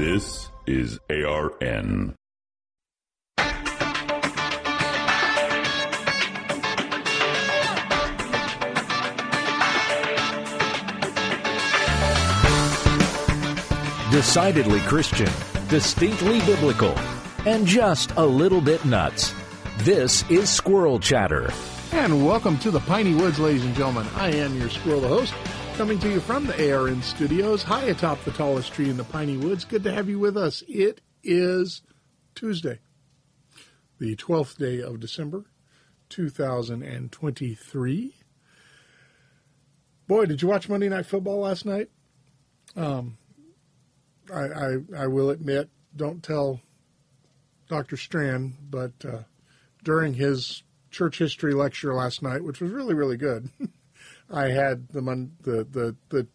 This is ARN. Decidedly Christian, distinctly biblical, and just a little bit nuts. This is Squirrel Chatter. And welcome to the Piney Woods, ladies and gentlemen. I am your squirrel, host, coming to you from the ARN studios, high atop the tallest tree in the Piney Woods. Good to have you with us. It is Tuesday, the 12th day of December, 2023. Boy, did you watch Monday Night Football last night? Um, I, I, I will admit, don't tell Dr. Strand, but uh, during his church history lecture last night, which was really really good, I had the the the the,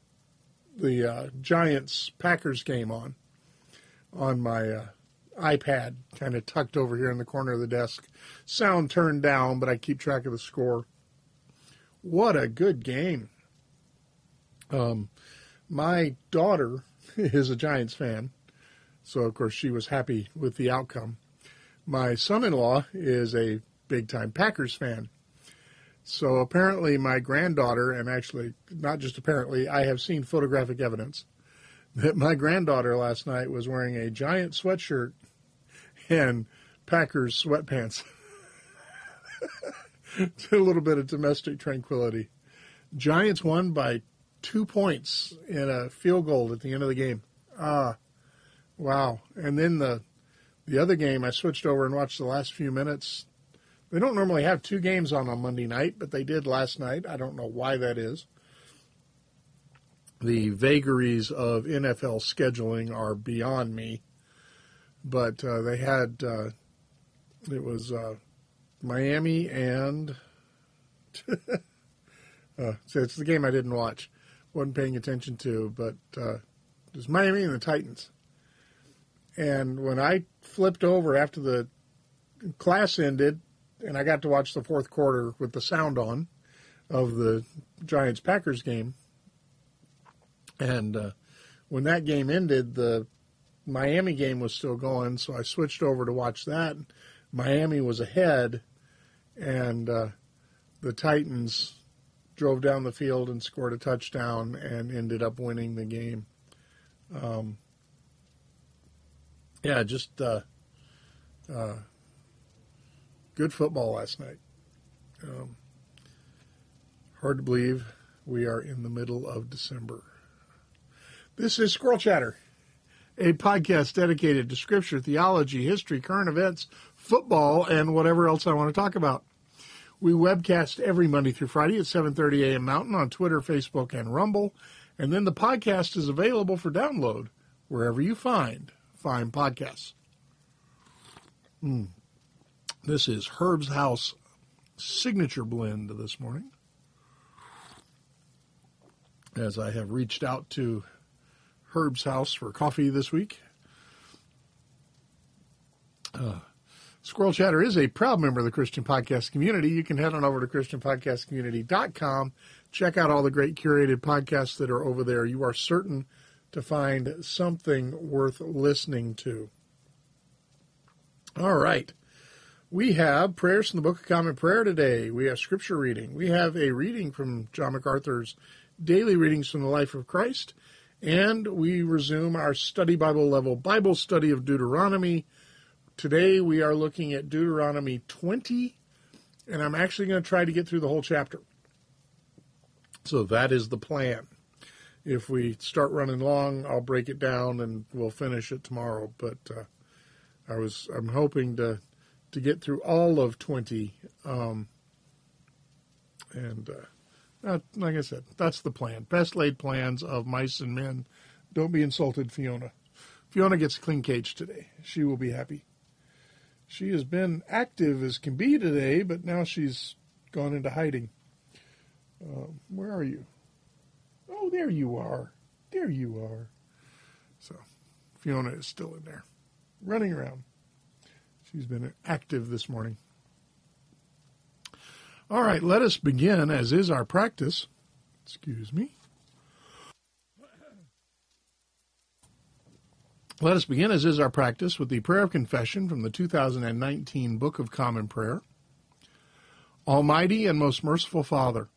the uh, Giants Packers game on on my uh, iPad, kind of tucked over here in the corner of the desk. Sound turned down, but I keep track of the score. What a good game! Um, my daughter is a Giants fan, so of course she was happy with the outcome. My son-in-law is a big-time Packers fan. So apparently my granddaughter, and actually not just apparently, I have seen photographic evidence that my granddaughter last night was wearing a giant sweatshirt and Packers sweatpants. a little bit of domestic tranquility. Giants won by two points in a field goal at the end of the game. Ah, wow! And then the the other game, I switched over and watched the last few minutes. They don't normally have two games on on Monday night, but they did last night. I don't know why that is. The vagaries of NFL scheduling are beyond me, but uh, they had uh, it was uh, Miami and uh, so it's the game I didn't watch, wasn't paying attention to, but uh, it was Miami and the Titans. And when I flipped over after the class ended, and I got to watch the fourth quarter with the sound on of the Giants Packers game. And uh, when that game ended, the Miami game was still going, so I switched over to watch that. Miami was ahead, and uh, the Titans drove down the field and scored a touchdown and ended up winning the game. Um, yeah, just uh, uh, good football last night. Um, hard to believe we are in the middle of December. This is Squirrel Chatter, a podcast dedicated to scripture, theology, history, current events, football, and whatever else I want to talk about. We webcast every Monday through Friday at 7:30 a.m. Mountain on Twitter, Facebook, and Rumble, and then the podcast is available for download wherever you find fine podcasts. Mm. This is Herb's House signature blend this morning. As I have reached out to Herb's House for coffee this week. Uh, Squirrel Chatter is a proud member of the Christian Podcast community. You can head on over to ChristianPodcastCommunity.com. Check out all the great curated podcasts that are over there. You are certain to find something worth listening to. All right. We have prayers from the Book of Common Prayer today. We have scripture reading. We have a reading from John MacArthur's Daily Readings from the Life of Christ. And we resume our study Bible level Bible study of Deuteronomy. Today we are looking at Deuteronomy 20, and I'm actually going to try to get through the whole chapter. So that is the plan. If we start running long, I'll break it down and we'll finish it tomorrow. But uh, I was I'm hoping to to get through all of 20. Um, and uh, like I said, that's the plan. Best laid plans of mice and men. Don't be insulted, Fiona. Fiona gets a clean cage today. She will be happy. She has been active as can be today, but now she's gone into hiding. Uh, where are you? Oh, there you are. There you are. So, Fiona is still in there, running around. She's been active this morning. All right, let us begin, as is our practice. Excuse me. Let us begin, as is our practice, with the prayer of confession from the 2019 Book of Common Prayer. Almighty and most merciful Father,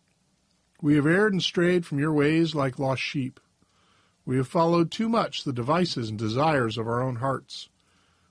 we have erred and strayed from your ways like lost sheep. We have followed too much the devices and desires of our own hearts.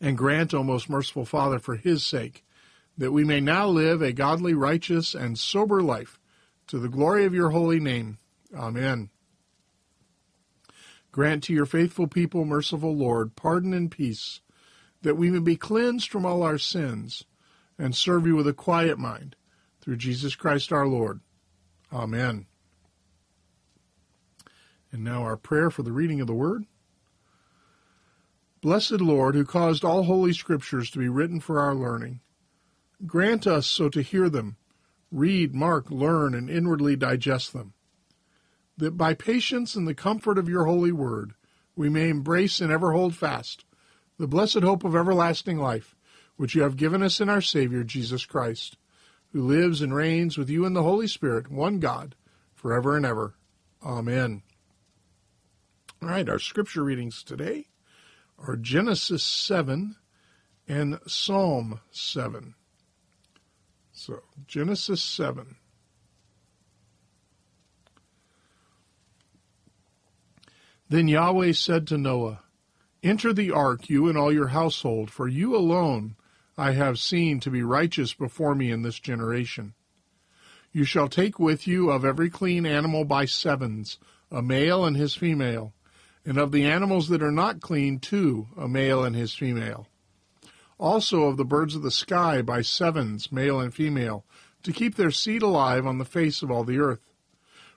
And grant, O most merciful Father, for his sake, that we may now live a godly, righteous, and sober life, to the glory of your holy name. Amen. Grant to your faithful people, merciful Lord, pardon and peace, that we may be cleansed from all our sins and serve you with a quiet mind through Jesus Christ our Lord. Amen. And now our prayer for the reading of the Word. Blessed Lord, who caused all holy scriptures to be written for our learning, grant us so to hear them, read, mark, learn, and inwardly digest them, that by patience and the comfort of your holy word we may embrace and ever hold fast the blessed hope of everlasting life which you have given us in our Savior, Jesus Christ, who lives and reigns with you in the Holy Spirit, one God, forever and ever. Amen. All right, our scripture readings today are Genesis 7 and Psalm 7. So, Genesis 7. Then Yahweh said to Noah, Enter the ark, you and all your household, for you alone I have seen to be righteous before me in this generation. You shall take with you of every clean animal by sevens, a male and his female, and of the animals that are not clean two, a male and his female. Also of the birds of the sky by sevens, male and female, to keep their seed alive on the face of all the earth.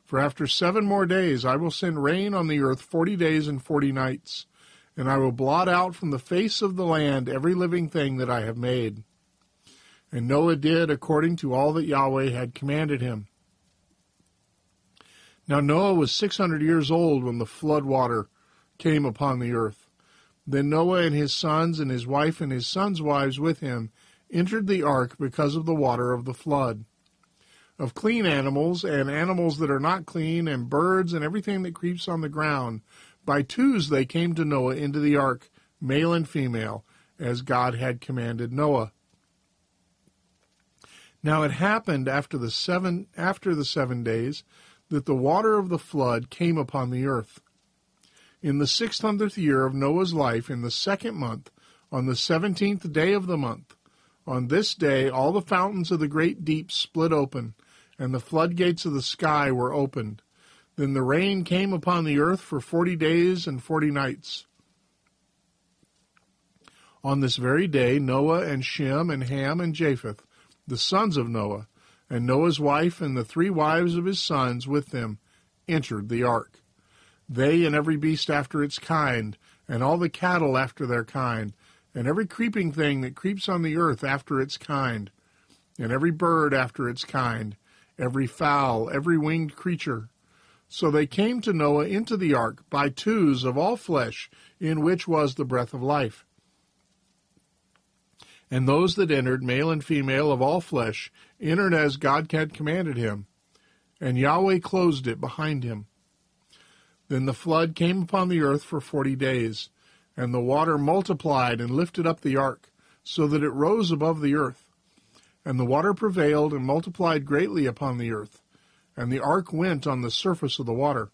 For after seven more days I will send rain on the earth forty days and forty nights and I will blot out from the face of the land every living thing that I have made. And Noah did according to all that Yahweh had commanded him. Now Noah was six hundred years old when the flood water came upon the earth. Then Noah and his sons and his wife and his sons' wives with him entered the ark because of the water of the flood. Of clean animals and animals that are not clean, and birds and everything that creeps on the ground, by twos they came to Noah into the ark, male and female, as God had commanded Noah. Now it happened after the seven after the seven days that the water of the flood came upon the earth. In the six hundredth year of Noah's life, in the second month, on the seventeenth day of the month, on this day all the fountains of the great deep split open, and the floodgates of the sky were opened. Then the rain came upon the earth for forty days and forty nights. On this very day, Noah and Shem and Ham and Japheth, the sons of Noah, and Noah's wife and the three wives of his sons with them, entered the ark. They and every beast after its kind, and all the cattle after their kind, and every creeping thing that creeps on the earth after its kind, and every bird after its kind, every fowl, every winged creature, so they came to Noah into the ark by twos of all flesh, in which was the breath of life. And those that entered, male and female of all flesh, entered as God had commanded him. And Yahweh closed it behind him. Then the flood came upon the earth for forty days, and the water multiplied and lifted up the ark, so that it rose above the earth. And the water prevailed and multiplied greatly upon the earth and the ark went on the surface of the water.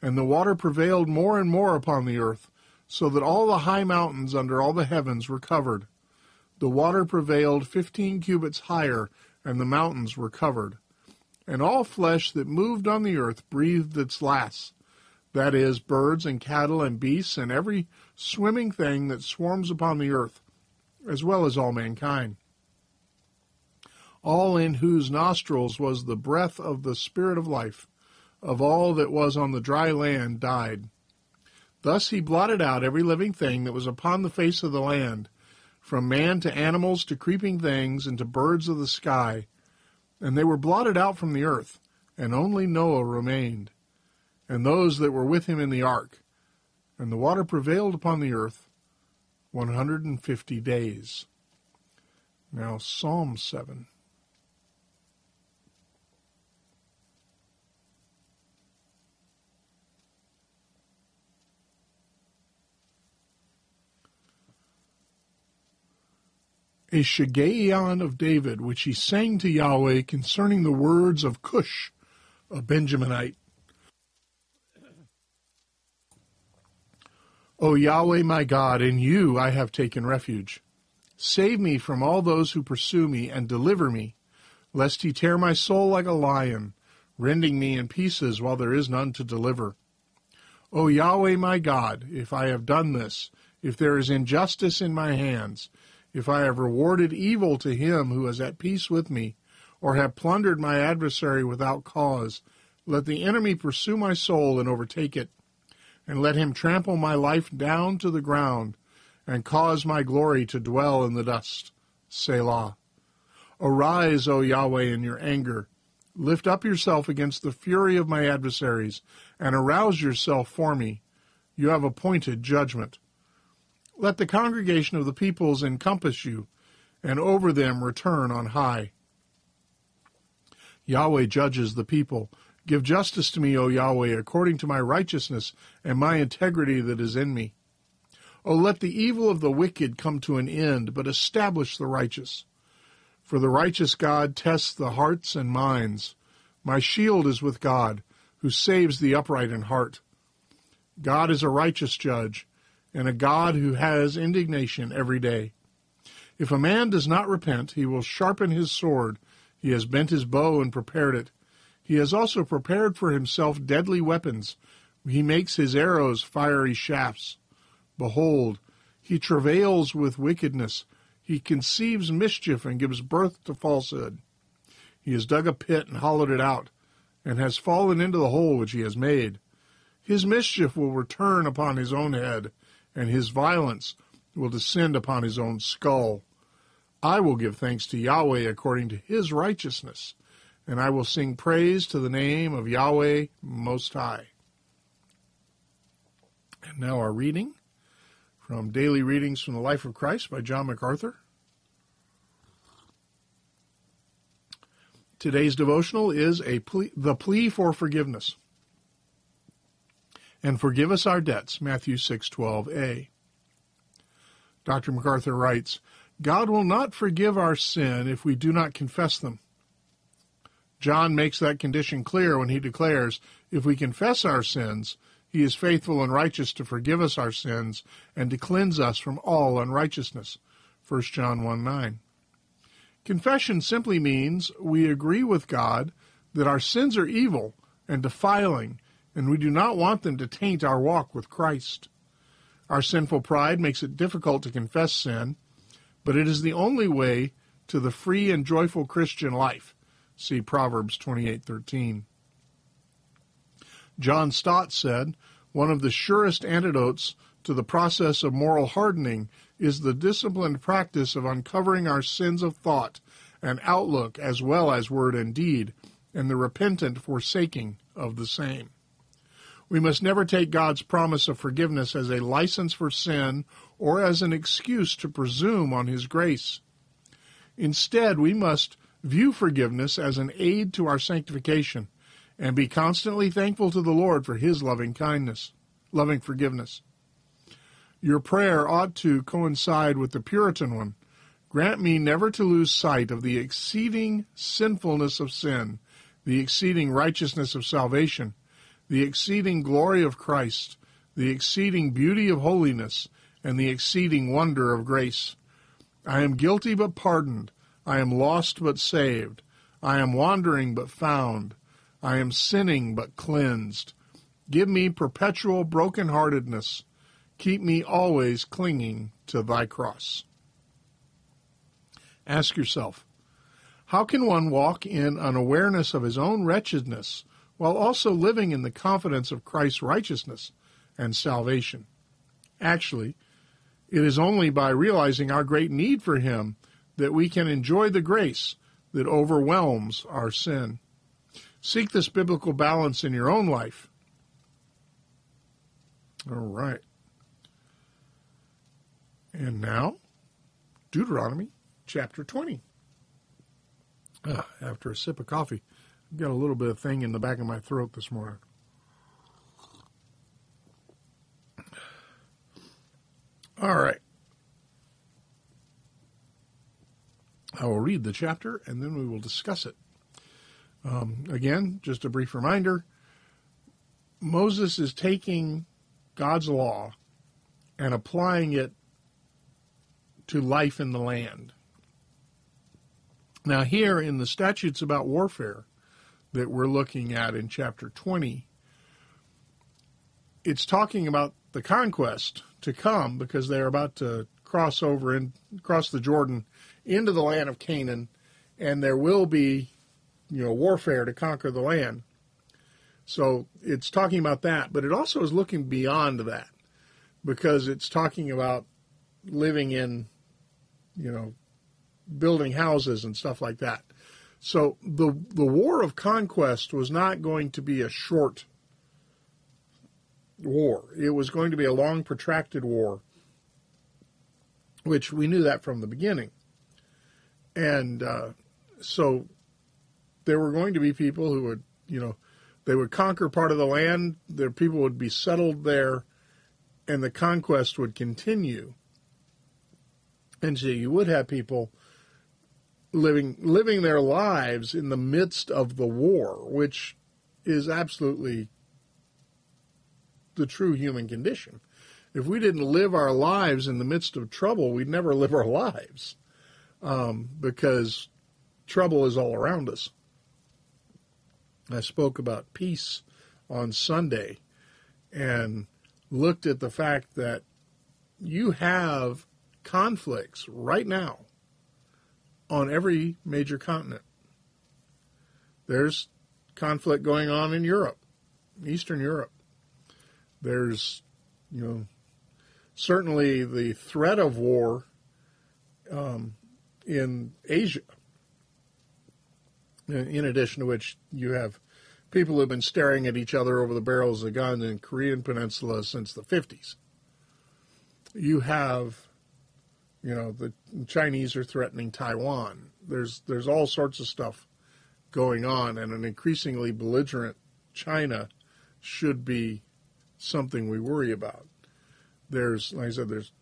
And the water prevailed more and more upon the earth, so that all the high mountains under all the heavens were covered. The water prevailed fifteen cubits higher, and the mountains were covered. And all flesh that moved on the earth breathed its last, that is, birds and cattle and beasts and every swimming thing that swarms upon the earth, as well as all mankind all in whose nostrils was the breath of the Spirit of life, of all that was on the dry land died. Thus he blotted out every living thing that was upon the face of the land, from man to animals to creeping things and to birds of the sky. And they were blotted out from the earth, and only Noah remained, and those that were with him in the ark. And the water prevailed upon the earth 150 days. Now, Psalm 7. a Shigaion of David, which he sang to Yahweh concerning the words of Cush, a Benjaminite. O Yahweh my God, in you I have taken refuge. Save me from all those who pursue me, and deliver me, lest he tear my soul like a lion, rending me in pieces while there is none to deliver. O Yahweh my God, if I have done this, if there is injustice in my hands, if I have rewarded evil to him who is at peace with me, or have plundered my adversary without cause, let the enemy pursue my soul and overtake it, and let him trample my life down to the ground, and cause my glory to dwell in the dust. Selah. Arise, O Yahweh, in your anger. Lift up yourself against the fury of my adversaries, and arouse yourself for me. You have appointed judgment. Let the congregation of the peoples encompass you, and over them return on high. Yahweh judges the people. Give justice to me, O Yahweh, according to my righteousness and my integrity that is in me. O let the evil of the wicked come to an end, but establish the righteous. For the righteous God tests the hearts and minds. My shield is with God, who saves the upright in heart. God is a righteous judge and a God who has indignation every day. If a man does not repent, he will sharpen his sword. He has bent his bow and prepared it. He has also prepared for himself deadly weapons. He makes his arrows fiery shafts. Behold, he travails with wickedness. He conceives mischief and gives birth to falsehood. He has dug a pit and hollowed it out, and has fallen into the hole which he has made. His mischief will return upon his own head and his violence will descend upon his own skull. I will give thanks to Yahweh according to his righteousness, and I will sing praise to the name of Yahweh Most High. And now our reading from Daily Readings from the Life of Christ by John MacArthur. Today's devotional is a plea, the plea for forgiveness and forgive us our debts, Matthew 6:12a. Dr. MacArthur writes, God will not forgive our sin if we do not confess them. John makes that condition clear when he declares, if we confess our sins, he is faithful and righteous to forgive us our sins and to cleanse us from all unrighteousness. 1 John 1 9. Confession simply means we agree with God that our sins are evil and defiling and we do not want them to taint our walk with Christ. Our sinful pride makes it difficult to confess sin, but it is the only way to the free and joyful Christian life. See Proverbs 28:13. John Stott said, "One of the surest antidotes to the process of moral hardening is the disciplined practice of uncovering our sins of thought and outlook as well as word and deed, and the repentant forsaking of the same." We must never take God's promise of forgiveness as a license for sin or as an excuse to presume on His grace. Instead, we must view forgiveness as an aid to our sanctification and be constantly thankful to the Lord for His loving kindness, loving forgiveness. Your prayer ought to coincide with the Puritan one. Grant me never to lose sight of the exceeding sinfulness of sin, the exceeding righteousness of salvation, the exceeding glory of Christ, the exceeding beauty of holiness, and the exceeding wonder of grace. I am guilty but pardoned. I am lost but saved. I am wandering but found. I am sinning but cleansed. Give me perpetual broken-heartedness. Keep me always clinging to thy cross. Ask yourself, how can one walk in an awareness of his own wretchedness while also living in the confidence of Christ's righteousness and salvation. Actually, it is only by realizing our great need for Him that we can enjoy the grace that overwhelms our sin. Seek this biblical balance in your own life. All right. And now, Deuteronomy chapter 20. Ah, after a sip of coffee, I've got a little bit of thing in the back of my throat this morning. All right. I will read the chapter and then we will discuss it. Um, again, just a brief reminder Moses is taking God's law and applying it to life in the land. Now, here in the statutes about warfare that we're looking at in chapter 20, it's talking about the conquest to come because they're about to cross over and cross the Jordan into the land of Canaan, and there will be, you know, warfare to conquer the land. So it's talking about that, but it also is looking beyond that because it's talking about living in, you know, building houses and stuff like that. So the the war of conquest was not going to be a short war. It was going to be a long, protracted war, which we knew that from the beginning. And uh, so there were going to be people who would, you know, they would conquer part of the land, their people would be settled there, and the conquest would continue. And so you would have people living living their lives in the midst of the war, which is absolutely the true human condition. If we didn't live our lives in the midst of trouble, we'd never live our lives um, because trouble is all around us. I spoke about peace on Sunday and looked at the fact that you have conflicts right now on every major continent. There's conflict going on in Europe, Eastern Europe. There's, you know, certainly the threat of war um, in Asia. In addition to which, you have people who have been staring at each other over the barrels of guns in Korean Peninsula since the 50s. You have, you know, the Chinese are threatening Taiwan. There's there's all sorts of stuff going on, and an increasingly belligerent China should be something we worry about. There's, like I said, there's,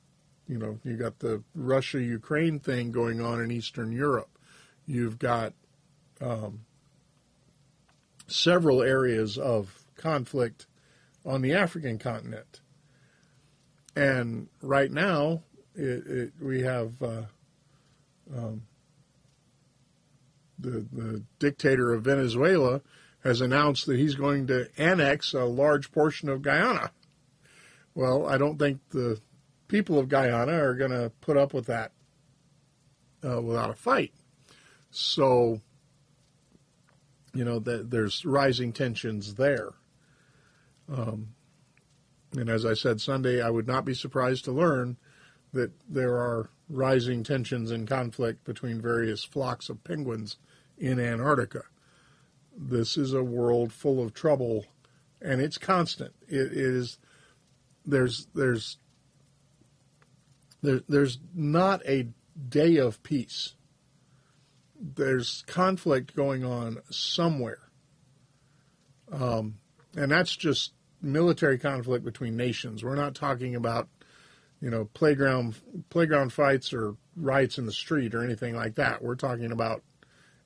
you know, you got the Russia Ukraine thing going on in Eastern Europe. You've got um, several areas of conflict on the African continent. And right now, it, it, we have uh, um, the, the dictator of Venezuela has announced that he's going to annex a large portion of Guyana. Well, I don't think the people of Guyana are going to put up with that uh, without a fight. So, you know, the, there's rising tensions there. Um, and as I said Sunday, I would not be surprised to learn that there are rising tensions and conflict between various flocks of penguins in Antarctica. This is a world full of trouble, and it's constant. It is there's there's there, there's not a day of peace. There's conflict going on somewhere, um, and that's just military conflict between nations. We're not talking about you know playground playground fights or riots in the street or anything like that. We're talking about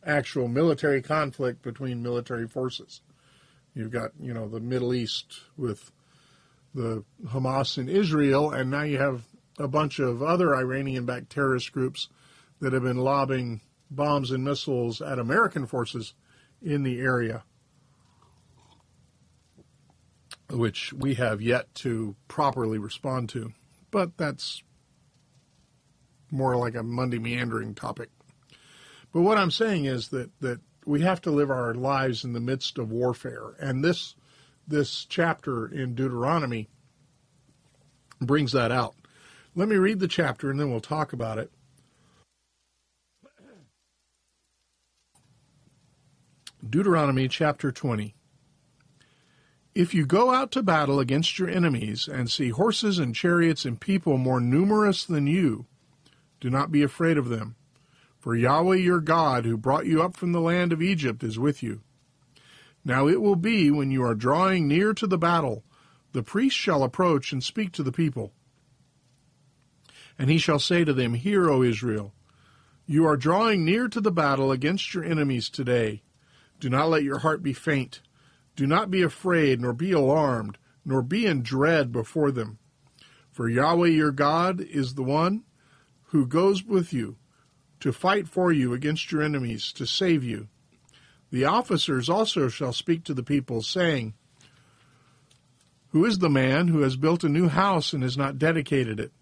actual military conflict between military forces. You've got, you know, the Middle East with the Hamas and Israel, and now you have a bunch of other Iranian backed terrorist groups that have been lobbing bombs and missiles at American forces in the area, which we have yet to properly respond to. But that's more like a Monday meandering topic. But what I'm saying is that that we have to live our lives in the midst of warfare, and this this chapter in Deuteronomy brings that out. Let me read the chapter and then we'll talk about it. Deuteronomy chapter 20. If you go out to battle against your enemies and see horses and chariots and people more numerous than you, do not be afraid of them. For Yahweh your God, who brought you up from the land of Egypt, is with you. Now it will be, when you are drawing near to the battle, the priest shall approach and speak to the people. And he shall say to them, Hear, O Israel, you are drawing near to the battle against your enemies today. Do not let your heart be faint. Do not be afraid, nor be alarmed, nor be in dread before them. For Yahweh your God is the one who goes with you to fight for you against your enemies, to save you. The officers also shall speak to the people, saying, Who is the man who has built a new house and has not dedicated it?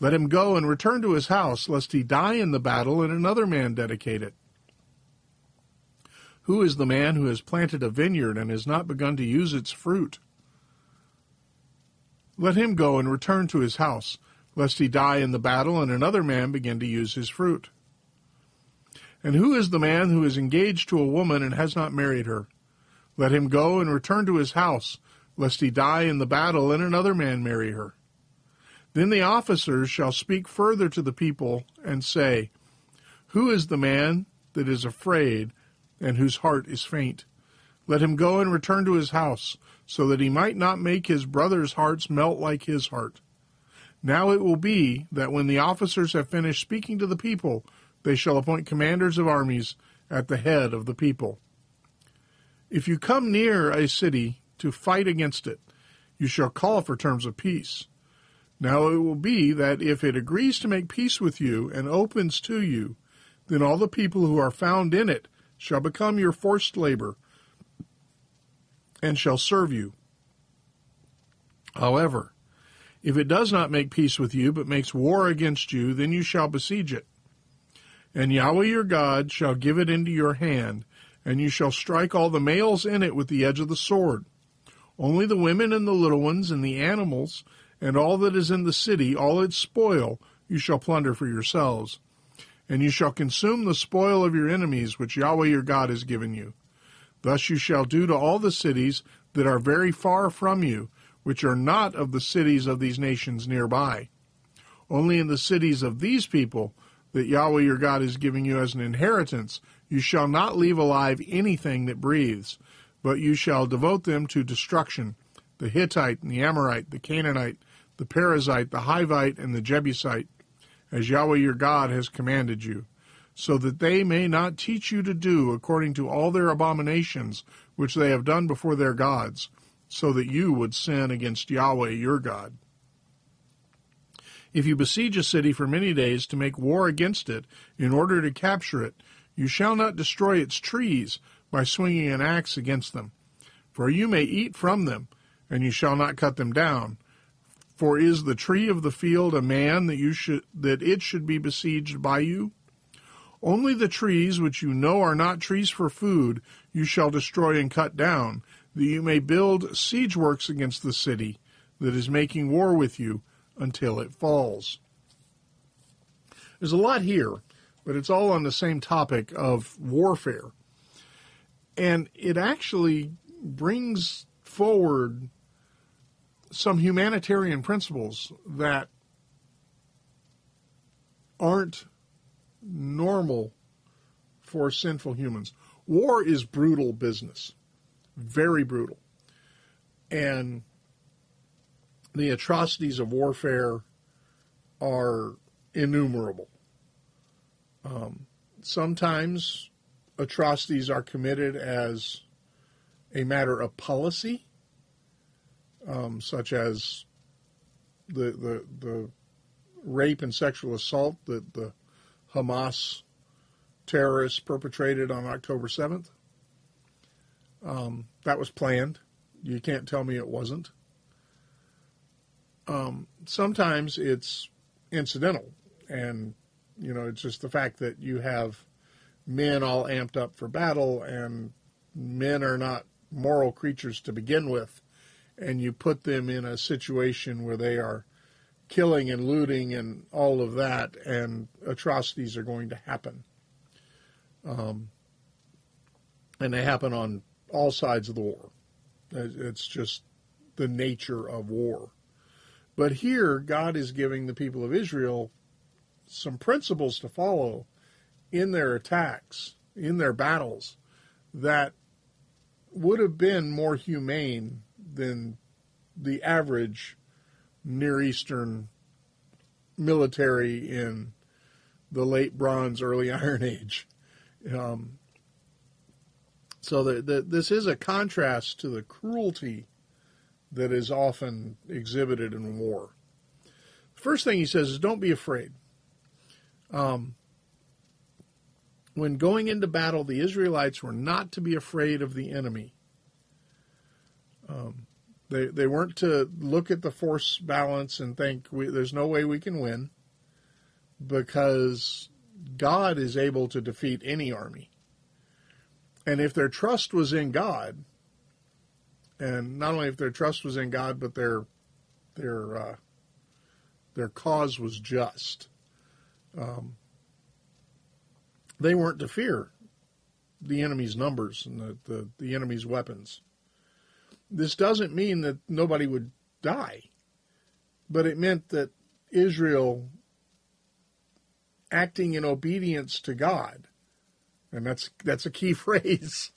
Let him go and return to his house, lest he die in the battle and another man dedicate it. Who is the man who has planted a vineyard and has not begun to use its fruit? Let him go and return to his house, lest he die in the battle and another man begin to use his fruit. And who is the man who is engaged to a woman and has not married her? Let him go and return to his house, lest he die in the battle and another man marry her. Then the officers shall speak further to the people and say, Who is the man that is afraid and whose heart is faint? Let him go and return to his house, so that he might not make his brothers' hearts melt like his heart. Now it will be that when the officers have finished speaking to the people, they shall appoint commanders of armies at the head of the people. If you come near a city to fight against it, you shall call for terms of peace. Now it will be that if it agrees to make peace with you and opens to you, then all the people who are found in it shall become your forced labor and shall serve you. However, if it does not make peace with you, but makes war against you, then you shall besiege it. And Yahweh your God shall give it into your hand, and you shall strike all the males in it with the edge of the sword. Only the women and the little ones and the animals and all that is in the city, all its spoil, you shall plunder for yourselves. And you shall consume the spoil of your enemies, which Yahweh your God has given you. Thus you shall do to all the cities that are very far from you, which are not of the cities of these nations nearby. Only in the cities of these people that Yahweh your God is giving you as an inheritance, you shall not leave alive anything that breathes, but you shall devote them to destruction the Hittite and the Amorite, the Canaanite, the Perizzite, the Hivite, and the Jebusite, as Yahweh your God has commanded you, so that they may not teach you to do according to all their abominations which they have done before their gods, so that you would sin against Yahweh your God. If you besiege a city for many days to make war against it in order to capture it, you shall not destroy its trees by swinging an axe against them. For you may eat from them, and you shall not cut them down. For is the tree of the field a man that you should that it should be besieged by you? Only the trees which you know are not trees for food you shall destroy and cut down, that you may build siege works against the city that is making war with you until it falls. There's a lot here, but it's all on the same topic of warfare. And it actually brings forward some humanitarian principles that aren't normal for sinful humans. War is brutal business, very brutal. And the atrocities of warfare are innumerable. Um, sometimes atrocities are committed as a matter of policy, um, such as the, the the rape and sexual assault that the Hamas terrorists perpetrated on October seventh. Um, that was planned. You can't tell me it wasn't. Um, sometimes it's incidental, and you know it's just the fact that you have men all amped up for battle, and men are not moral creatures to begin with, and you put them in a situation where they are killing and looting and all of that, and atrocities are going to happen. Um, and they happen on all sides of the war. It's just the nature of war. But here, God is giving the people of Israel some principles to follow in their attacks, in their battles, that would have been more humane than the average Near Eastern military in the late Bronze, early Iron Age. Um, so the, the, this is a contrast to the cruelty that is often exhibited in war. The First thing he says is don't be afraid. Um, when going into battle, the Israelites were not to be afraid of the enemy. Um, they they weren't to look at the force balance and think we, there's no way we can win, because God is able to defeat any army. And if their trust was in God, and not only if their trust was in God, but their their uh, their cause was just, um, they weren't to fear the enemy's numbers and the, the, the enemy's weapons. This doesn't mean that nobody would die, but it meant that Israel acting in obedience to God, and that's that's a key phrase.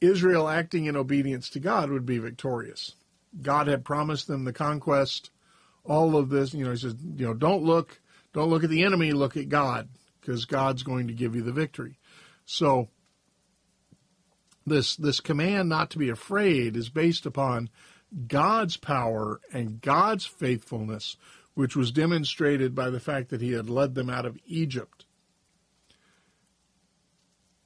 Israel acting in obedience to God would be victorious. God had promised them the conquest, all of this. You know, he says, you know, don't look, don't look at the enemy, look at God, because God's going to give you the victory. So this this command not to be afraid is based upon God's power and God's faithfulness, which was demonstrated by the fact that he had led them out of Egypt,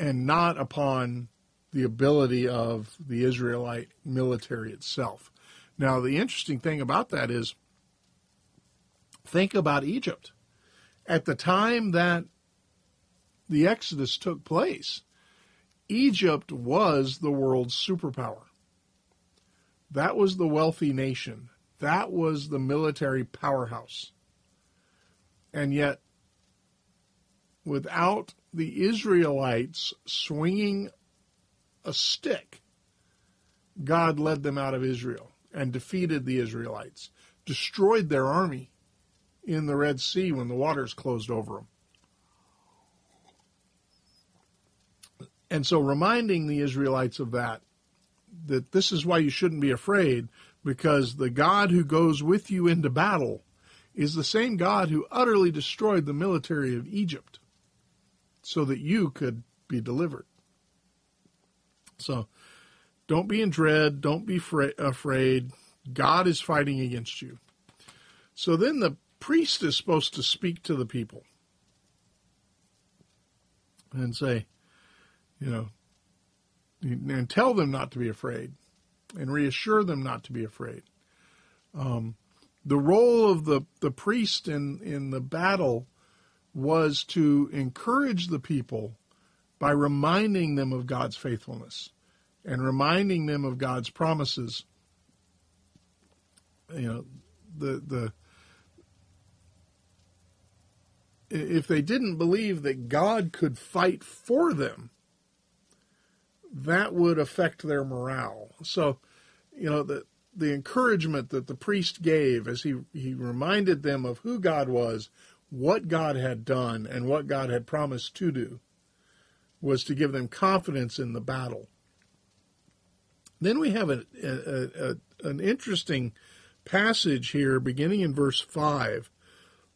and not upon the ability of the Israelite military itself. Now, the interesting thing about that is think about Egypt. At the time that the Exodus took place, Egypt was the world's superpower. That was the wealthy nation. That was the military powerhouse. And yet, without the Israelites swinging a stick, God led them out of Israel and defeated the Israelites, destroyed their army in the Red Sea when the waters closed over them. And so reminding the Israelites of that, that this is why you shouldn't be afraid, because the God who goes with you into battle is the same God who utterly destroyed the military of Egypt so that you could be delivered. So don't be in dread, don't be fra- afraid. God is fighting against you. So then the priest is supposed to speak to the people and say, you know, and tell them not to be afraid and reassure them not to be afraid. Um, the role of the, the priest in, in the battle was to encourage the people by reminding them of God's faithfulness and reminding them of God's promises. You know, the the if they didn't believe that God could fight for them, that would affect their morale. So, you know, the the encouragement that the priest gave as he, he reminded them of who God was, what God had done, and what God had promised to do, was to give them confidence in the battle. Then we have a, a, a, an interesting passage here, beginning in verse 5,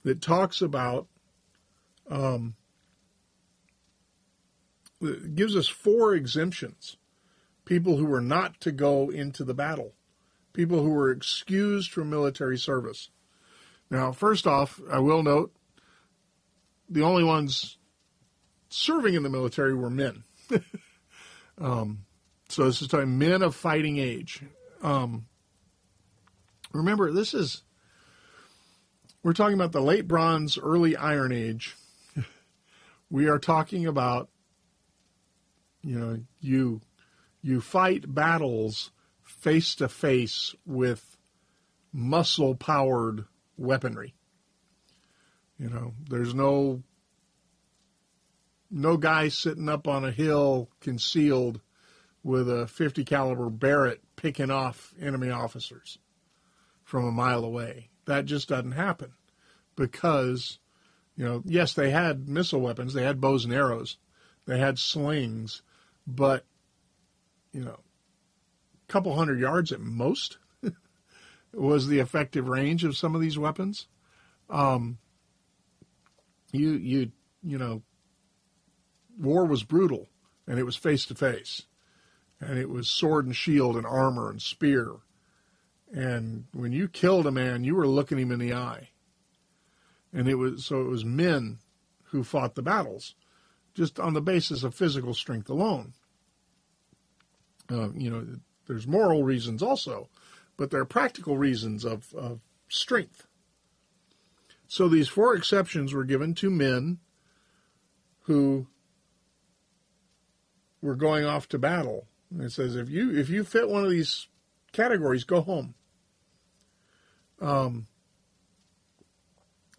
that talks about um, gives us four exemptions. People who were not to go into the battle, people who were excused from military service. Now, first off, I will note the only ones serving in the military were men. um, so this is talking men of fighting age. Um, remember, this is we're talking about the late Bronze, early Iron Age. we are talking about you know, you you fight battles face to face with muscle powered weaponry. You know, there's no no guy sitting up on a hill concealed with a 50 caliber Barrett picking off enemy officers from a mile away. That just doesn't happen because, you know, yes, they had missile weapons, they had bows and arrows, they had slings, but, you know, a couple hundred yards at most was the effective range of some of these weapons. Um, you, you, you know, war was brutal and it was face to face and it was sword and shield and armor and spear. And when you killed a man, you were looking him in the eye. And it was so it was men who fought the battles, just on the basis of physical strength alone. Uh, you know, there's moral reasons also, but there are practical reasons of, of strength. So these four exceptions were given to men who were going off to battle it says if you if you fit one of these categories, go home. Um,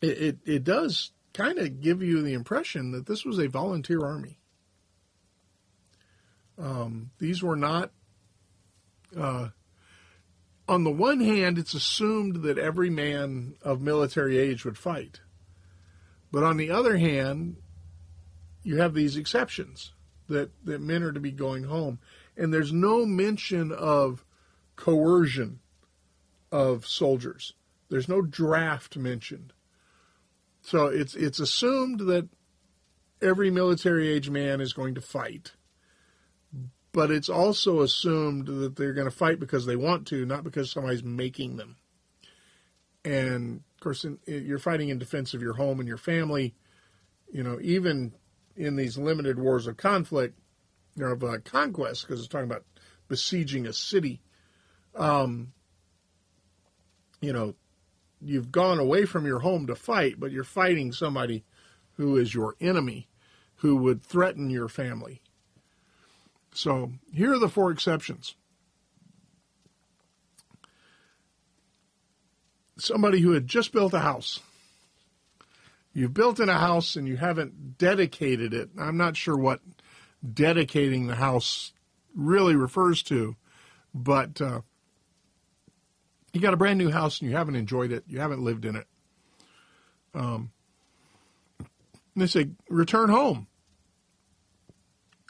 it it, it does kind of give you the impression that this was a volunteer army. Um, these were not. Uh, on the one hand, it's assumed that every man of military age would fight. But on the other hand, you have these exceptions that, that men are to be going home and there's no mention of coercion of soldiers. There's no draft mentioned. So it's it's assumed that every military age man is going to fight. But it's also assumed that they're going to fight because they want to, not because somebody's making them. And of course, in, you're fighting in defense of your home and your family. You know, even in these limited wars of conflict, or of uh, conquest, because it's talking about besieging a city. Um, you know, you've gone away from your home to fight, but you're fighting somebody who is your enemy, who would threaten your family. So here are the four exceptions. Somebody who had just built a house. You've built in a house and you haven't dedicated it. I'm not sure what dedicating the house really refers to. But uh, you got a brand new house and you haven't enjoyed it, you haven't lived in it. Um, they say, return home.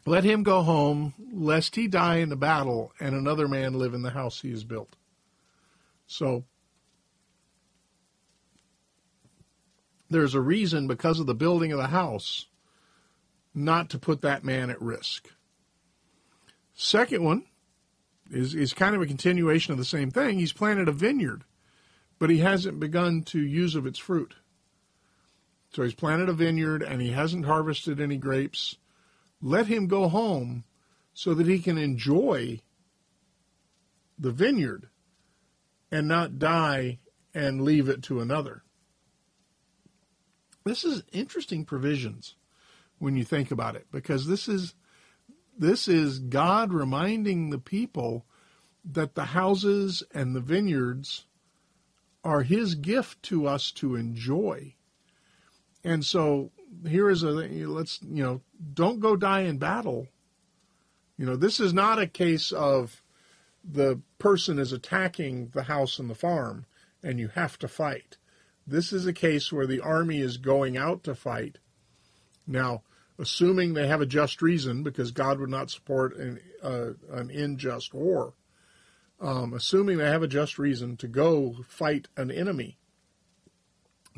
Let him go home, lest he die in the battle and another man live in the house he has built. So there's a reason because of the building of the house not to put that man at risk. Second one is, is kind of a continuation of the same thing. He's planted a vineyard, but he hasn't begun to use of its fruit. So he's planted a vineyard and he hasn't harvested any grapes. Let him go home so that he can enjoy the vineyard and not die and leave it to another. This is interesting provisions when you think about it, because this is this is God reminding the people that the houses and the vineyards are His gift to us to enjoy. And so here is a let's you know don't go die in battle. You know this is not a case of the person is attacking the house and the farm and you have to fight. This is a case where the army is going out to fight. Now, assuming they have a just reason, because God would not support an, uh, an unjust war, um, assuming they have a just reason to go fight an enemy,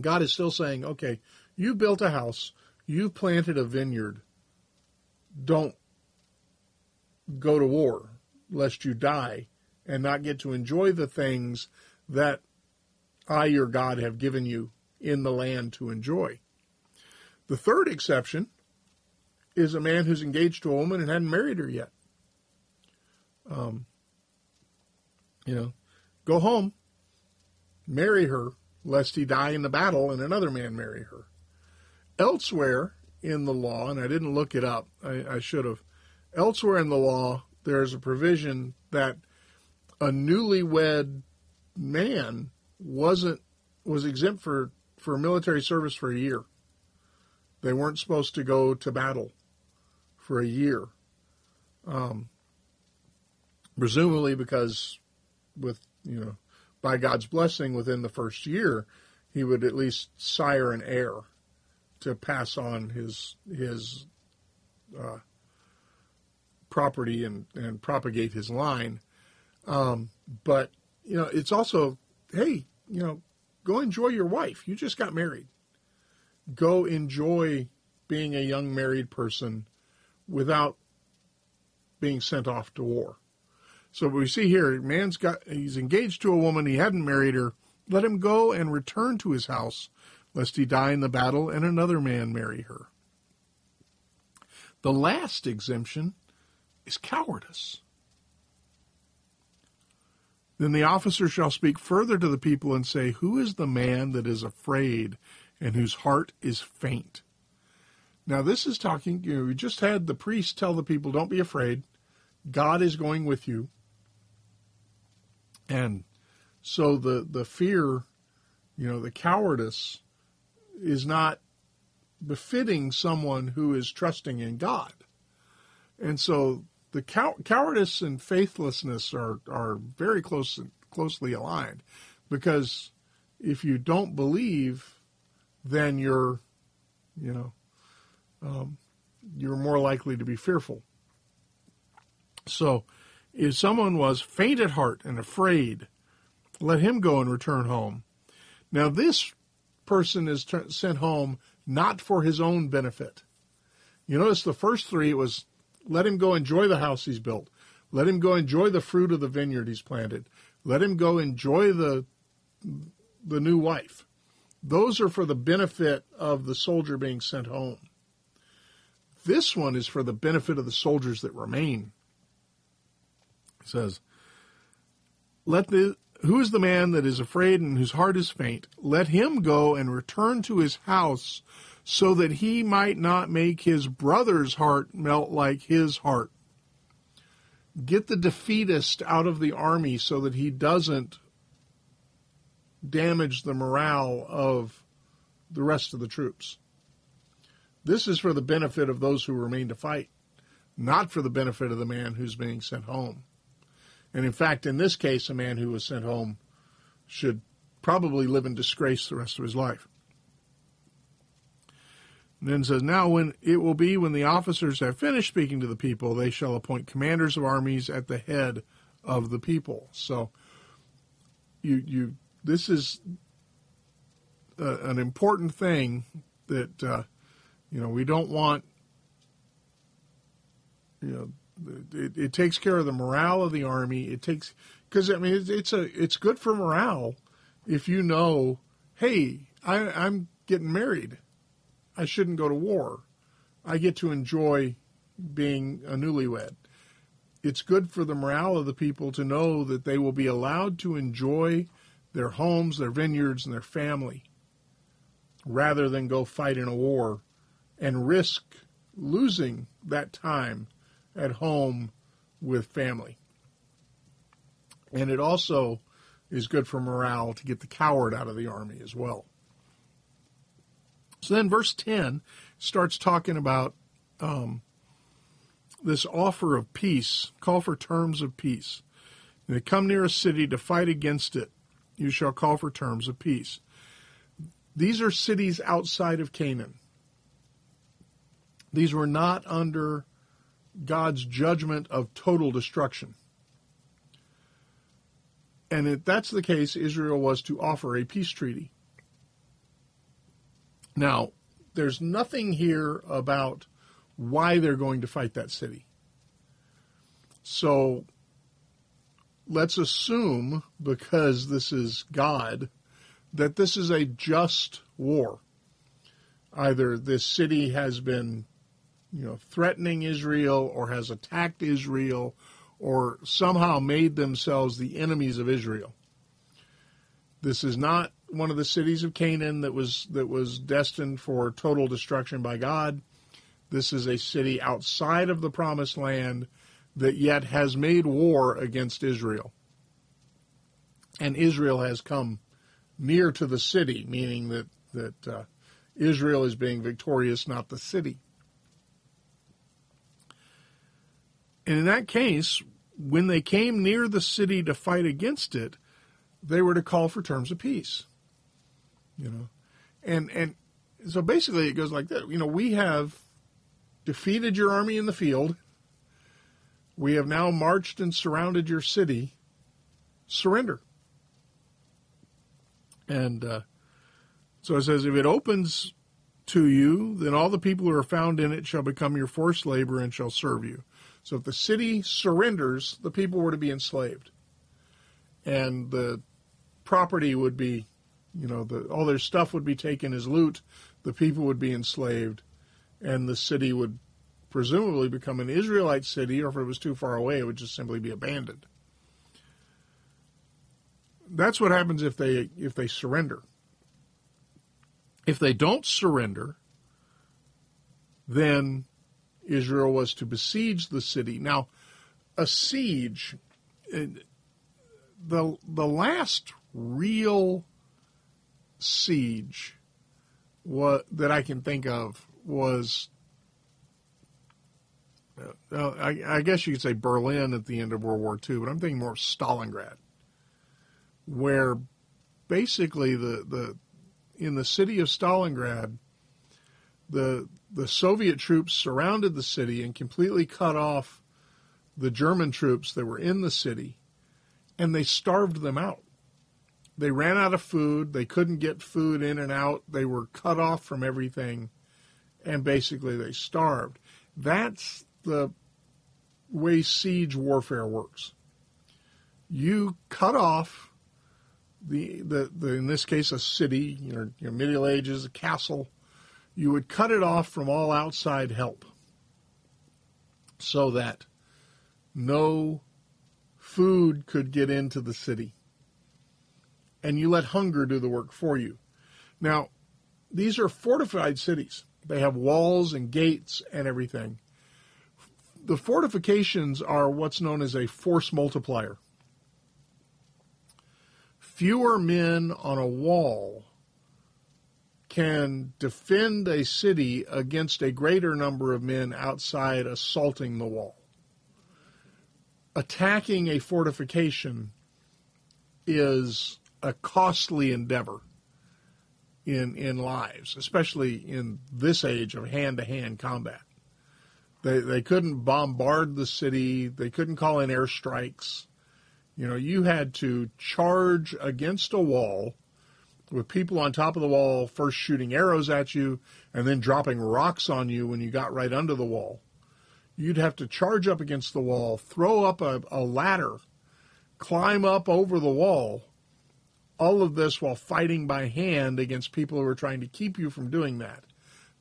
God is still saying, okay, you built a house, you planted a vineyard, don't go to war lest you die and not get to enjoy the things that I, your God, have given you in the land to enjoy. The third exception is a man who's engaged to a woman and hadn't married her yet. Um, you know, go home, marry her, lest he die in the battle and another man marry her. Elsewhere in the law, and I didn't look it up, I, I should have. Elsewhere in the law, there's a provision that a newlywed man wasn't was exempt for, for military service for a year. They weren't supposed to go to battle for a year. Um, presumably because with, you know, by God's blessing within the first year, he would at least sire an heir to pass on his his uh, property and, and propagate his line. Um, but you know, it's also hey, you know, go enjoy your wife. You just got married. Go enjoy being a young married person without being sent off to war. So we see here, man's got he's engaged to a woman, he hadn't married her. Let him go and return to his house, lest he die in the battle and another man marry her. The last exemption is cowardice. Then the officer shall speak further to the people and say, Who is the man that is afraid and whose heart is faint? Now, this is talking, you know, we just had the priest tell the people, Don't be afraid. God is going with you. And so the, the fear, you know, the cowardice is not befitting someone who is trusting in God. And so the cow- cowardice and faithlessness are, are very close, closely aligned because if you don't believe, then you're, you know, um, you're more likely to be fearful. So if someone was faint at heart and afraid, let him go and return home. Now, this person is t- sent home not for his own benefit. You notice the first three, it was let him go enjoy the house he's built. Let him go enjoy the fruit of the vineyard he's planted. Let him go enjoy the, the new wife. Those are for the benefit of the soldier being sent home. This one is for the benefit of the soldiers that remain. It says, Let the who is the man that is afraid and whose heart is faint? Let him go and return to his house so that he might not make his brother's heart melt like his heart. Get the defeatist out of the army so that he doesn't damage the morale of the rest of the troops. This is for the benefit of those who remain to fight, not for the benefit of the man who's being sent home. And in fact, in this case, a man who was sent home should probably live in disgrace the rest of his life. And then says, Now when it will be when the officers have finished speaking to the people, they shall appoint commanders of armies at the head of the people. So you you this is a, an important thing that uh, you know we don't want you know it, it, takes care of the morale of the army. It takes because I mean it's, it's, a it's good for morale if you know, hey, I, I'm getting married. I shouldn't go to war. I get to enjoy being a newlywed. It's good for the morale of the people to know that they will be allowed to enjoy their homes, their vineyards, and their family rather than go fight in a war and risk losing that time at home with family. And it also is good for morale to get the coward out of the army as well. So then, verse 10 starts talking about um, this offer of peace, call for terms of peace. And they come near a city to fight against it, you shall call for terms of peace. These are cities outside of Canaan. These were not under God's judgment of total destruction. And if that's the case, Israel was to offer a peace treaty. Now, there's nothing here about why they're going to fight that city. So let's assume, because this is God, that this is a just war. Either this city has been you know, threatening Israel or has attacked Israel or somehow made themselves the enemies of Israel. This is not one of the cities of Canaan that was that was destined for total destruction by God. This is a city outside of the promised land that yet has made war against Israel. And Israel has come near to the city, meaning that that uh, Israel is being victorious, not the city. And in that case, when they came near the city to fight against it, they were to call for terms of peace. You know, and and so basically it goes like that. You know, we have defeated your army in the field. We have now marched and surrounded your city. Surrender. And uh, so it says, if it opens to you, then all the people who are found in it shall become your forced labor and shall serve you. So if the city surrenders, the people were to be enslaved. And the property would be, you know, the, all their stuff would be taken as loot. The people would be enslaved. And the city would presumably become an Israelite city, or if it was too far away, it would just simply be abandoned. That's what happens if they if they surrender. If they don't surrender, then Israel was to besiege the city. Now, a siege, the the last real siege that I can think of was uh, I, I, guess you could say Berlin at the end of World War II, but I'm thinking more of Stalingrad, where basically the, the in the city of Stalingrad, the the Soviet troops surrounded the city and completely cut off the German troops that were in the city, and they starved them out. They ran out of food. They couldn't get food in and out. They were cut off from everything, and basically they starved. That's the way siege warfare works. You cut off the, the, the in this case a city, you know, your Middle Ages, a castle. You would cut it off from all outside help, so that no food could get into the city, and you let hunger do the work for you. Now, these are fortified cities. They have walls and gates and everything the fortifications are what's known as a force multiplier. Fewer men on a wall can defend a city against a greater number of men outside assaulting the wall. Attacking a fortification is a costly endeavor in in lives, especially in this age of hand to hand combat. They they couldn't bombard the city. They couldn't call in airstrikes. You know, you had to charge against a wall with people on top of the wall first shooting arrows at you and then dropping rocks on you when you got right under the wall. You'd have to charge up against the wall, throw up a, a ladder, climb up over the wall. All of this while fighting by hand against people who are trying to keep you from doing that.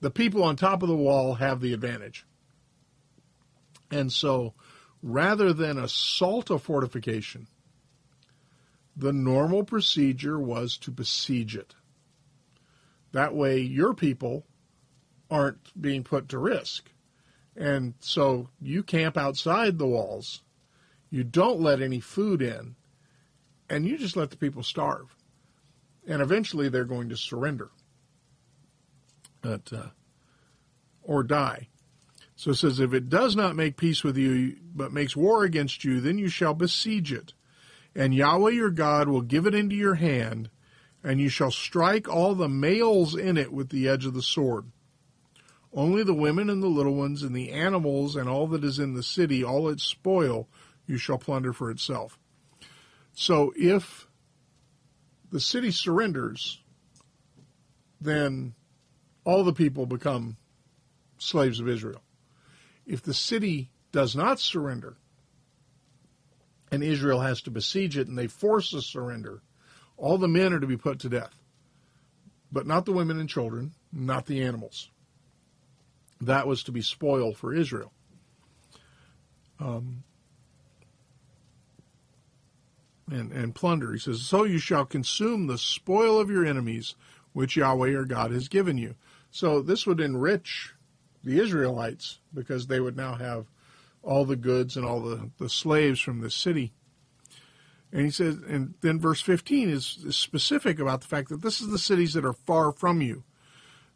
The people on top of the wall have the advantage. And so rather than assault a fortification, the normal procedure was to besiege it. That way, your people aren't being put to risk. And so you camp outside the walls, you don't let any food in, and you just let the people starve. And eventually they're going to surrender but, uh, or die. So it says, If it does not make peace with you, but makes war against you, then you shall besiege it. And Yahweh your God will give it into your hand, and you shall strike all the males in it with the edge of the sword. Only the women and the little ones, and the animals, and all that is in the city, all its spoil, you shall plunder for itself. So if the city surrenders, then all the people become slaves of Israel if the city does not surrender and Israel has to besiege it and they force a surrender, all the men are to be put to death, but not the women and children, not the animals. That was to be spoil for Israel. Um, and, and plunder. He says, So you shall consume the spoil of your enemies, which Yahweh your God has given you. So this would enrich the Israelites because they would now have all the goods and all the, the slaves from the city. And he says, and then verse 15 is, is specific about the fact that this is the cities that are far from you.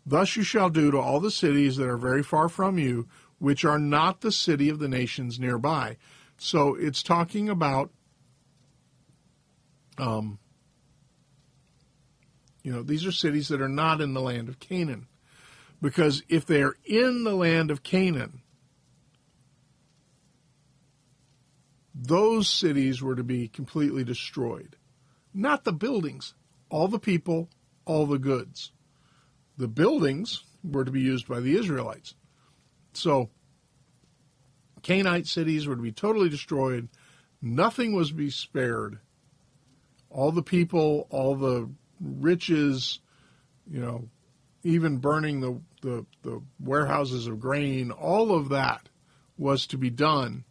Thus you shall do to all the cities that are very far from you, which are not the city of the nations nearby. So it's talking about, um, you know, these are cities that are not in the land of Canaan. Because if they are in the land of Canaan, those cities were to be completely destroyed. Not the buildings, all the people, all the goods. The buildings were to be used by the Israelites. So, Canaanite cities were to be totally destroyed. Nothing was to be spared. All the people, all the riches, you know, even burning the, the, the warehouses of grain, all of that was to be done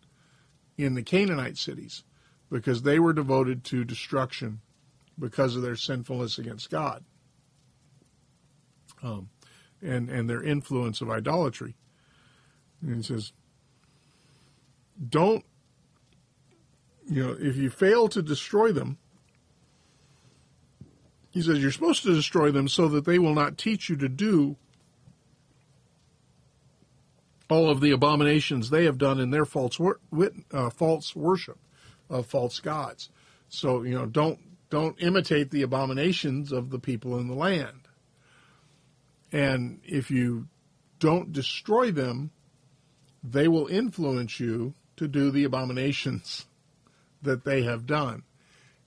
in the Canaanite cities because they were devoted to destruction because of their sinfulness against God um, and, and their influence of idolatry. And he says, don't, you know, if you fail to destroy them, he says you're supposed to destroy them so that they will not teach you to do all of the abominations they have done in their false wor- uh, false worship of false gods. So you know, don't don't imitate the abominations of the people in the land. And if you don't destroy them, they will influence you to do the abominations that they have done.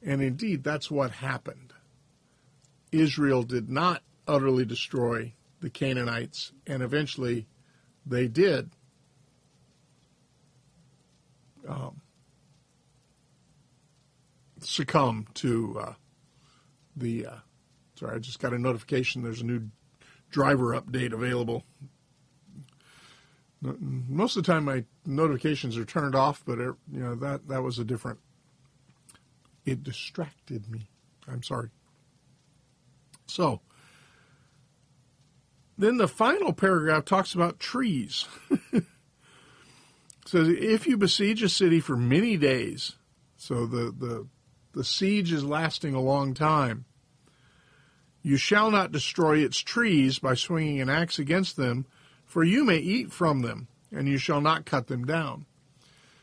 And indeed, that's what happened. Israel did not utterly destroy the Canaanites, and eventually they did um, succumb to uh, the. Uh, sorry, I just got a notification. There's a new driver update available. Most of the time, my notifications are turned off, but it, you know that that was a different. It distracted me. I'm sorry. So, then the final paragraph talks about trees. says if you besiege a city for many days, so the, the the siege is lasting a long time, you shall not destroy its trees by swinging an axe against them, for you may eat from them, and you shall not cut them down.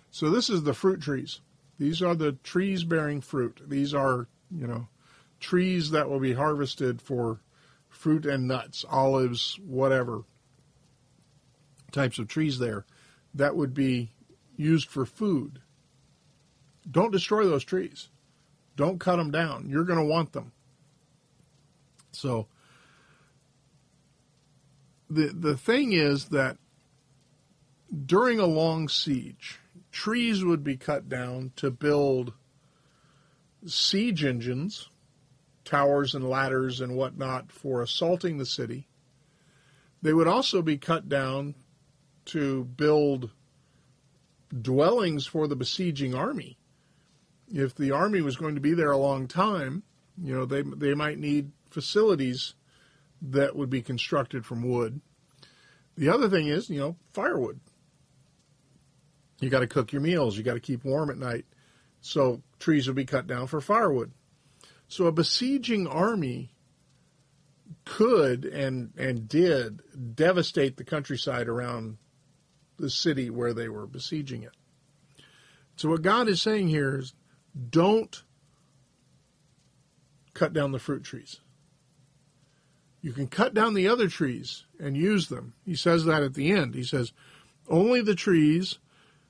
So this is the fruit trees. These are the trees bearing fruit. These are, you know, trees that will be harvested for fruit and nuts, olives, whatever types of trees there that would be used for food. Don't destroy those trees. Don't cut them down. You're going to want them. So the the thing is that during a long siege, trees would be cut down to build siege engines towers and ladders and whatnot for assaulting the city. They would also be cut down to build dwellings for the besieging army. If the army was going to be there a long time, you know, they they might need facilities that would be constructed from wood. The other thing is, you know, firewood. You got to cook your meals, you got to keep warm at night. So trees would be cut down for firewood. So a besieging army could and and did devastate the countryside around the city where they were besieging it. So what God is saying here is don't cut down the fruit trees. You can cut down the other trees and use them. He says that at the end. He says, Only the trees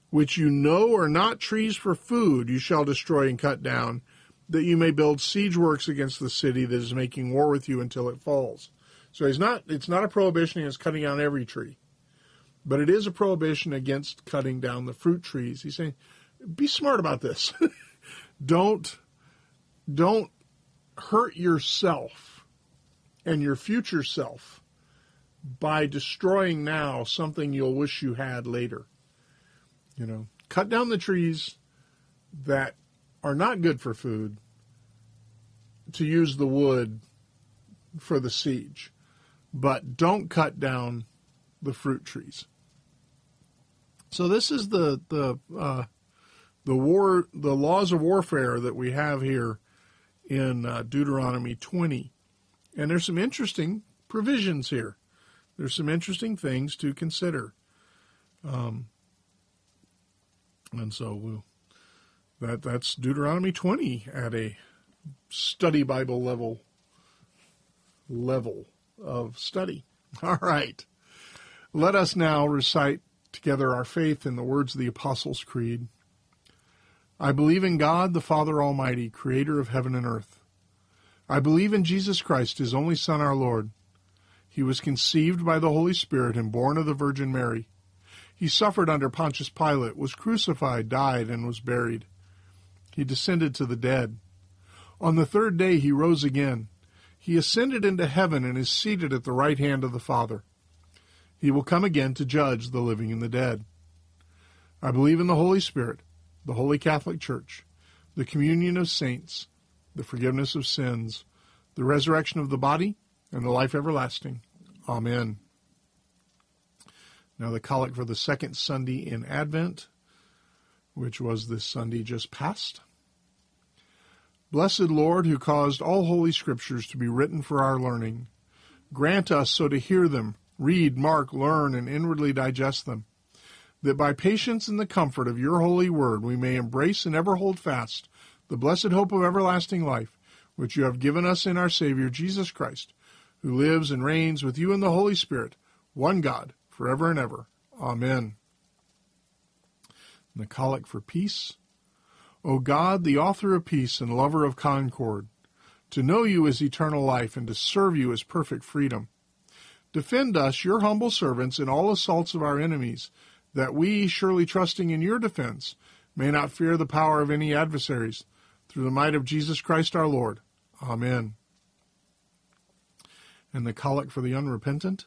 which you know are not trees for food you shall destroy and cut down, that you may build siege works against the city that is making war with you until it falls. So he's not it's not a prohibition against cutting down every tree. But it is a prohibition against cutting down the fruit trees. He's saying, be smart about this. don't don't hurt yourself and your future self by destroying now something you'll wish you had later. You know, cut down the trees that are not good for food to use the wood for the siege, but don't cut down the fruit trees. So this is the the uh, the war, the laws of warfare that we have here in uh, Deuteronomy 20. And there's some interesting provisions here. There's some interesting things to consider. Um, and so we'll, that that's Deuteronomy 20 at a study Bible level level of study. All right. Let us now recite together our faith in the words of the Apostles' Creed. I believe in God, the Father Almighty, creator of heaven and earth. I believe in Jesus Christ, his only Son, our Lord. He was conceived by the Holy Spirit and born of the Virgin Mary. He suffered under Pontius Pilate, was crucified, died, and was buried. He descended to the dead. On the third day he rose again. He ascended into heaven and is seated at the right hand of the Father. He will come again to judge the living and the dead. I believe in the Holy Spirit the Holy Catholic Church, the communion of saints, the forgiveness of sins, the resurrection of the body, and the life everlasting. Amen. Now, the collect for the second Sunday in Advent, which was this Sunday just past. Blessed Lord, who caused all holy scriptures to be written for our learning, grant us so to hear them, read, mark, learn, and inwardly digest them that by patience and the comfort of your holy word we may embrace and ever hold fast the blessed hope of everlasting life, which you have given us in our Savior Jesus Christ, who lives and reigns with you in the Holy Spirit, one God, forever and ever. Amen. The Collect for Peace. O God, the author of peace and lover of concord, to know you is eternal life, and to serve you is perfect freedom. Defend us, your humble servants, in all assaults of our enemies that we, surely trusting in your defense, may not fear the power of any adversaries, through the might of Jesus Christ our Lord. Amen. And the Collect for the unrepentant?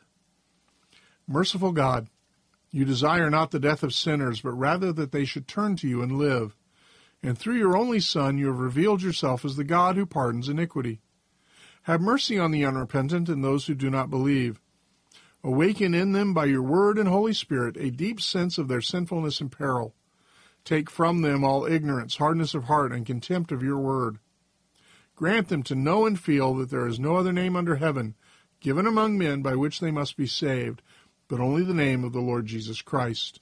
Merciful God, you desire not the death of sinners, but rather that they should turn to you and live. And through your only Son, you have revealed yourself as the God who pardons iniquity. Have mercy on the unrepentant and those who do not believe Awaken in them by your word and Holy Spirit a deep sense of their sinfulness and peril. Take from them all ignorance, hardness of heart, and contempt of your word. Grant them to know and feel that there is no other name under heaven given among men by which they must be saved, but only the name of the Lord Jesus Christ.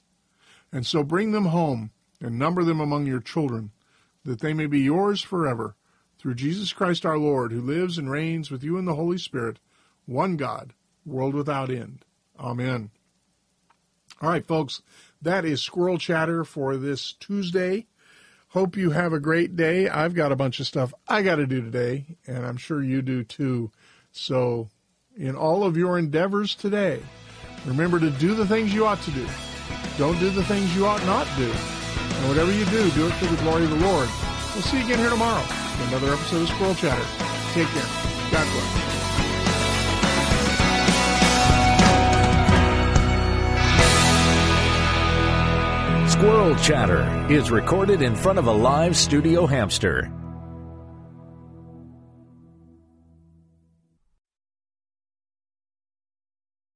And so bring them home and number them among your children, that they may be yours forever, through Jesus Christ our Lord, who lives and reigns with you in the Holy Spirit, one God, world without end. Amen. All right, folks, that is Squirrel Chatter for this Tuesday. Hope you have a great day. I've got a bunch of stuff I got to do today, and I'm sure you do too. So, in all of your endeavors today, remember to do the things you ought to do. Don't do the things you ought not do. And whatever you do, do it for the glory of the Lord. We'll see you again here tomorrow for another episode of Squirrel Chatter. Take care. God bless. Squirrel Chatter is recorded in front of a live studio hamster.